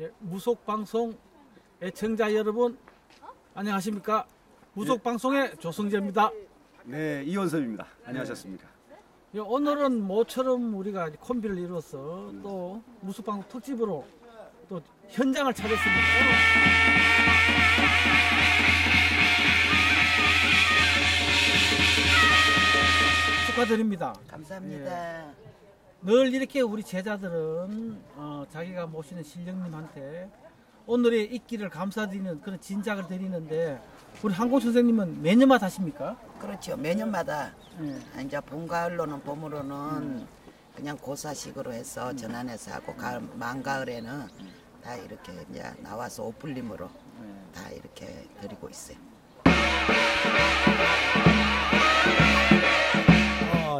예, 무속 방송 애청자 여러분 안녕하십니까? 무속 방송의 조성재입니다. 네, 이원섭입니다. 안녕하셨습니까? 예, 오늘은 모처럼 우리가 콤비를 이루어서 또 무속 방송 특집으로 또 현장을 찾았습니다. 축하드립니다. 감사합니다. 늘 이렇게 우리 제자들은 어, 자기가 모시는 신령님한테 오늘의 있기를 감사드리는 그런 진작을 드리는데 우리 한국 선생님은 매년마다 하십니까? 그렇죠. 매년마다 예. 이제 봄, 가을로는 봄으로는 그냥 고사식으로 해서 전환해서 하고 가을, 만가을에는 다 이렇게 이제 나와서 오플림으로 다 이렇게 드리고 있어요.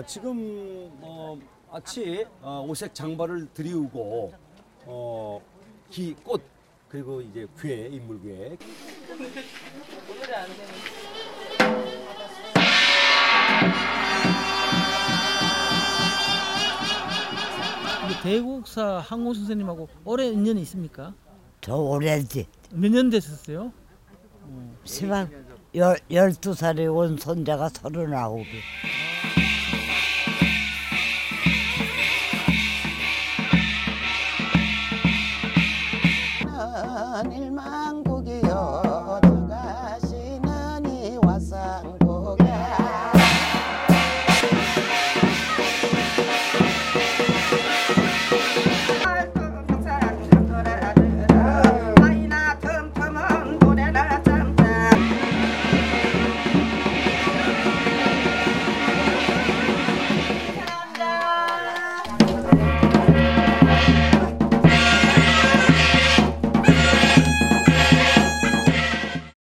아, 지금 어, 마치 어, 오색 장발을 드리우고 어, 기, 꽃 그리고 이제 괴 인물괴 대국사 항공 선생님하고 오래 인연이 있습니까? 저 오래지 몇 년 됐었어요? 시방 열 열두 살에 온 손자가 서른아홉이 하네요.